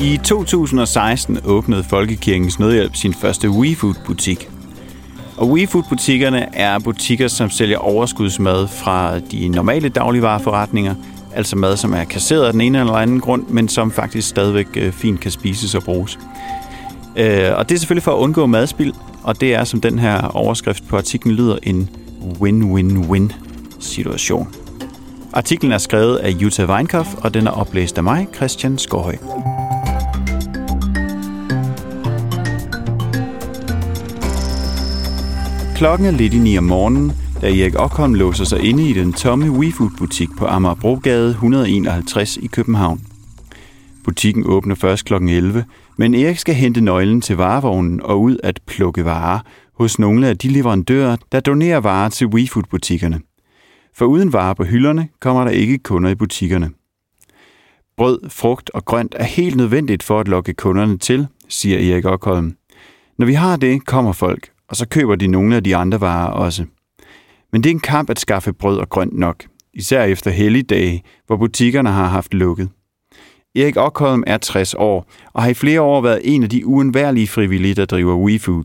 I 2016 åbnede Folkekirkens Nødhjælp sin første WeFood-butik. Og WeFood-butikkerne er butikker, som sælger overskudsmad fra de normale dagligvareforretninger, altså mad, som er kasseret af den ene eller anden grund, men som faktisk stadigvæk øh, fint kan spises og bruges. Øh, og det er selvfølgelig for at undgå madspild, og det er, som den her overskrift på artiklen lyder, en win-win-win situation. Artiklen er skrevet af Jutta Weinkoff, og den er oplæst af mig, Christian Skorhøj. Klokken er lidt i 9 om morgenen, da Erik Okholm låser sig inde i den tomme WeFood-butik på Amagerbrogade 151 i København. Butikken åbner først kl. 11, men Erik skal hente nøglen til varevognen og ud at plukke varer hos nogle af de leverandører, der donerer varer til WeFood-butikkerne. For uden varer på hylderne kommer der ikke kunder i butikkerne. Brød, frugt og grønt er helt nødvendigt for at lokke kunderne til, siger Erik Okholm. Når vi har det, kommer folk, og så køber de nogle af de andre varer også. Men det er en kamp at skaffe brød og grønt nok, især efter helligdage, hvor butikkerne har haft lukket. Erik Okholm er 60 år og har i flere år været en af de uundværlige frivillige, der driver WeFood.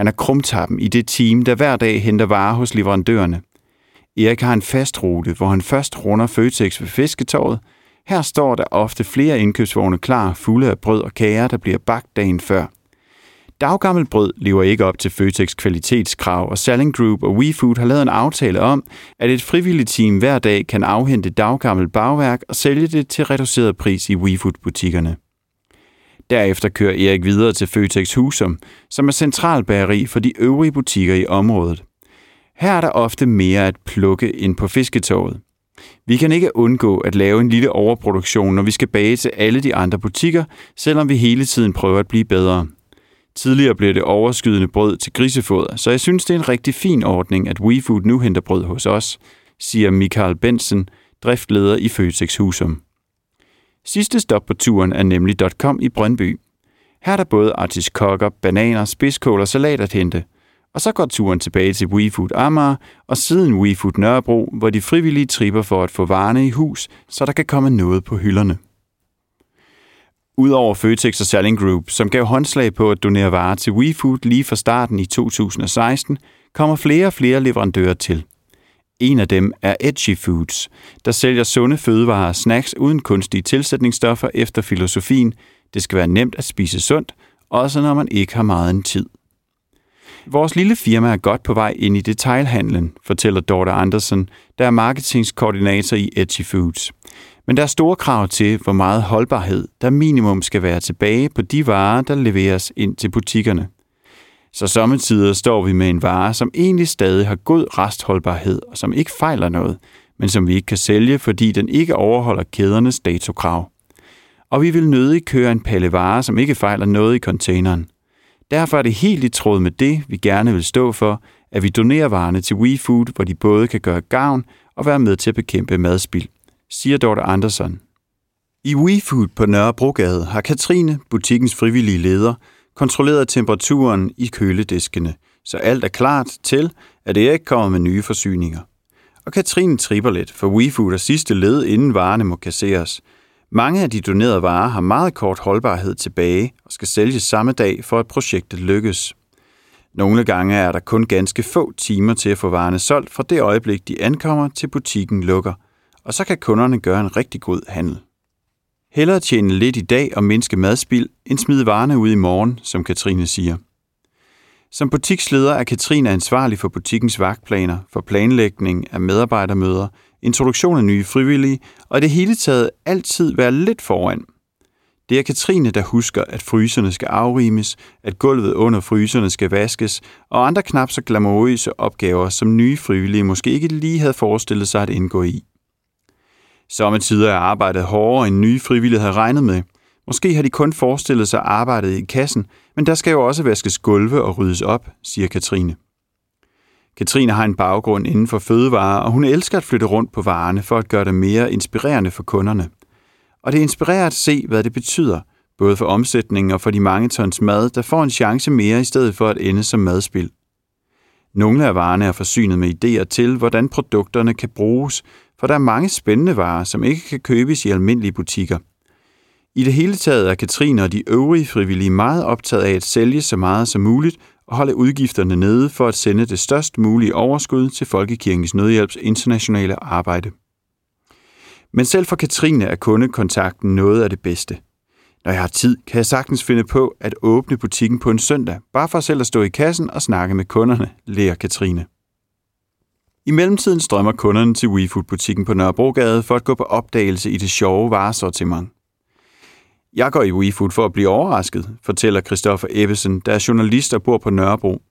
Han er krumtappen i det team, der hver dag henter varer hos leverandørerne. Erik har en fast rute, hvor han først runder Føtex ved fisketåret. Her står der ofte flere indkøbsvogne klar, fulde af brød og kager, der bliver bagt dagen før – Daggammelt brød lever ikke op til Føtex kvalitetskrav, og Selling Group og WeFood har lavet en aftale om, at et frivilligt team hver dag kan afhente daggammelt bagværk og sælge det til reduceret pris i WeFood-butikkerne. Derefter kører Erik videre til Føtex Husum, som er centralbageri for de øvrige butikker i området. Her er der ofte mere at plukke ind på fisketoget. Vi kan ikke undgå at lave en lille overproduktion, når vi skal bage til alle de andre butikker, selvom vi hele tiden prøver at blive bedre – Tidligere blev det overskydende brød til grisefoder, så jeg synes, det er en rigtig fin ordning, at WeFood nu henter brød hos os, siger Michael Benson, driftleder i Føtex Husum. Sidste stop på turen er nemlig .com i Brøndby. Her er der både artiskokker, bananer, spidskål og salat at hente. Og så går turen tilbage til WeFood Amager og siden WeFood Nørrebro, hvor de frivillige tripper for at få varerne i hus, så der kan komme noget på hylderne. Udover Føtex og Selling Group, som gav håndslag på at donere varer til WeFood lige fra starten i 2016, kommer flere og flere leverandører til. En af dem er Edgy Foods, der sælger sunde fødevarer og snacks uden kunstige tilsætningsstoffer efter filosofien, det skal være nemt at spise sundt, også når man ikke har meget en tid. Vores lille firma er godt på vej ind i detailhandlen, fortæller Dorte Andersen, der er marketingskoordinator i Edgy Foods. Men der er store krav til, hvor meget holdbarhed der minimum skal være tilbage på de varer, der leveres ind til butikkerne. Så sommetider står vi med en vare, som egentlig stadig har god restholdbarhed og som ikke fejler noget, men som vi ikke kan sælge, fordi den ikke overholder kædernes datokrav. Og vi vil nødig køre en palle varer, som ikke fejler noget i containeren. Derfor er det helt i tråd med det, vi gerne vil stå for, at vi donerer varerne til WeFood, hvor de både kan gøre gavn og være med til at bekæmpe madspild siger Dorte Andersen. I WeFood på Nørrebrogade har Katrine, butikkens frivillige leder, kontrolleret temperaturen i kølediskene, så alt er klart til, at Erik ikke kommer med nye forsyninger. Og Katrine tripper lidt, for WeFood er sidste led, inden varerne må kasseres. Mange af de donerede varer har meget kort holdbarhed tilbage og skal sælges samme dag, for at projektet lykkes. Nogle gange er der kun ganske få timer til at få varerne solgt fra det øjeblik, de ankommer til butikken lukker – og så kan kunderne gøre en rigtig god handel. Hellere tjene lidt i dag og mindske madspild, end smide varerne ud i morgen, som Katrine siger. Som butiksleder er Katrine ansvarlig for butikkens vagtplaner, for planlægning af medarbejdermøder, introduktion af nye frivillige, og i det hele taget altid være lidt foran. Det er Katrine, der husker, at fryserne skal afrimes, at gulvet under fryserne skal vaskes, og andre knap så glamourøse opgaver, som nye frivillige måske ikke lige havde forestillet sig at indgå i. Sommetider er arbejdet hårdere, end nye frivillige havde regnet med. Måske har de kun forestillet sig arbejdet i kassen, men der skal jo også vaskes gulve og ryddes op, siger Katrine. Katrine har en baggrund inden for fødevarer, og hun elsker at flytte rundt på varerne for at gøre det mere inspirerende for kunderne. Og det inspirerer at se, hvad det betyder, både for omsætningen og for de mange tons mad, der får en chance mere i stedet for at ende som madspild. Nogle af varerne er forsynet med idéer til, hvordan produkterne kan bruges, for der er mange spændende varer, som ikke kan købes i almindelige butikker. I det hele taget er Katrine og de øvrige frivillige meget optaget af at sælge så meget som muligt og holde udgifterne nede for at sende det størst mulige overskud til Folkekirkens Nødhjælps internationale arbejde. Men selv for Katrine er kundekontakten noget af det bedste. Når jeg har tid, kan jeg sagtens finde på at åbne butikken på en søndag, bare for selv at stå i kassen og snakke med kunderne, lærer Katrine. I mellemtiden strømmer kunderne til WeFood-butikken på Nørrebrogade for at gå på opdagelse i det sjove varesortiment. Jeg går i WeFood for at blive overrasket, fortæller Christoffer Ebbesen, der er journalist og bor på Nørrebro.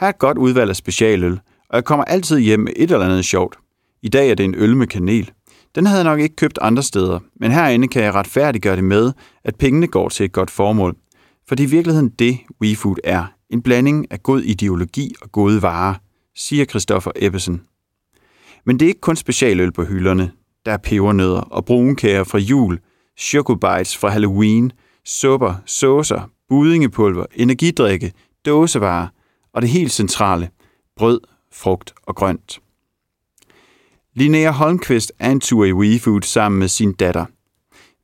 Her er et godt udvalg af specialøl, og jeg kommer altid hjem med et eller andet sjovt. I dag er det en øl med kanel. Den havde jeg nok ikke købt andre steder, men herinde kan jeg retfærdiggøre det med, at pengene går til et godt formål. For det er i virkeligheden det, WeFood er. En blanding af god ideologi og gode varer, siger Christoffer Ebbesen. Men det er ikke kun specialøl på hylderne. Der er pebernødder og brunkager fra jul, chokobites fra Halloween, supper, saucer, budingepulver, energidrikke, dåsevarer og det helt centrale, brød, frugt og grønt. Linnea Holmqvist er en tur i WeFood sammen med sin datter.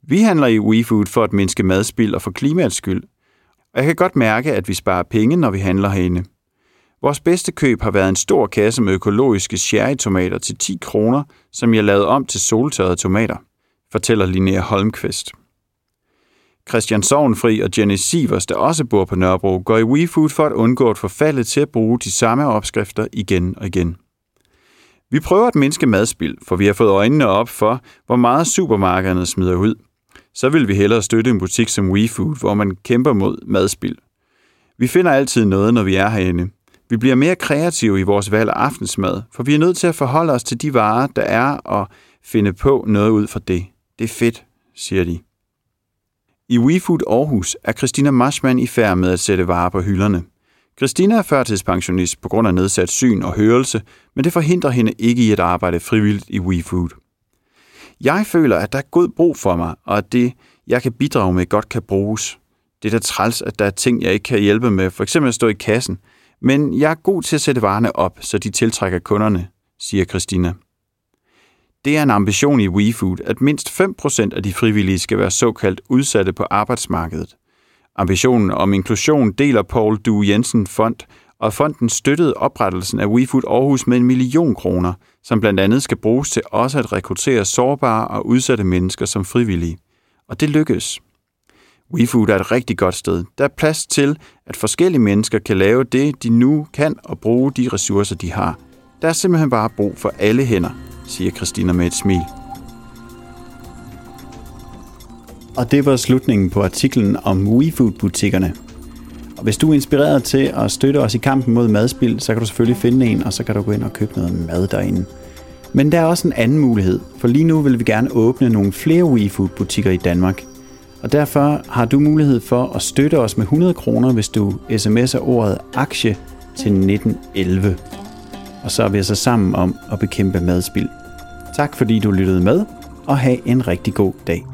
Vi handler i WeFood for at mindske madspild og for klimaets skyld. Og jeg kan godt mærke, at vi sparer penge, når vi handler herinde. Vores bedste køb har været en stor kasse med økologiske cherrytomater til 10 kroner, som jeg lavede om til soltørrede tomater, fortæller Linnea Holmqvist. Christian Sovnfri og Jenny Sivers, der også bor på Nørrebro, går i WeFood for at undgå at forfalde til at bruge de samme opskrifter igen og igen. Vi prøver at mindske madspild, for vi har fået øjnene op for, hvor meget supermarkederne smider ud. Så vil vi hellere støtte en butik som WeFood, hvor man kæmper mod madspild. Vi finder altid noget, når vi er herinde. Vi bliver mere kreative i vores valg af aftensmad, for vi er nødt til at forholde os til de varer, der er, og finde på noget ud fra det. Det er fedt, siger de. I WeFood Aarhus er Christina Marshman i færd med at sætte varer på hylderne. Christina er førtidspensionist på grund af nedsat syn og hørelse, men det forhindrer hende ikke i at arbejde frivilligt i WeFood. Jeg føler, at der er god brug for mig, og at det, jeg kan bidrage med, godt kan bruges. Det er da træls, at der er ting, jeg ikke kan hjælpe med, f.eks. at stå i kassen, men jeg er god til at sætte varerne op, så de tiltrækker kunderne, siger Christina. Det er en ambition i WeFood, at mindst 5% af de frivillige skal være såkaldt udsatte på arbejdsmarkedet. Ambitionen om inklusion deler Paul Du Jensen Fond, og fonden støttede oprettelsen af WeFood Aarhus med en million kroner, som blandt andet skal bruges til også at rekruttere sårbare og udsatte mennesker som frivillige. Og det lykkes. WeFood er et rigtig godt sted. Der er plads til, at forskellige mennesker kan lave det, de nu kan, og bruge de ressourcer, de har. Der er simpelthen bare brug for alle hænder, siger Christina med et smil. Og det var slutningen på artiklen om WeFood-butikkerne. Og hvis du er inspireret til at støtte os i kampen mod madspild, så kan du selvfølgelig finde en, og så kan du gå ind og købe noget mad derinde. Men der er også en anden mulighed, for lige nu vil vi gerne åbne nogle flere WeFood-butikker i Danmark. Og derfor har du mulighed for at støtte os med 100 kroner, hvis du sms'er ordet aktie til 1911. Og så er vi så sammen om at bekæmpe madspild. Tak fordi du lyttede med, og have en rigtig god dag.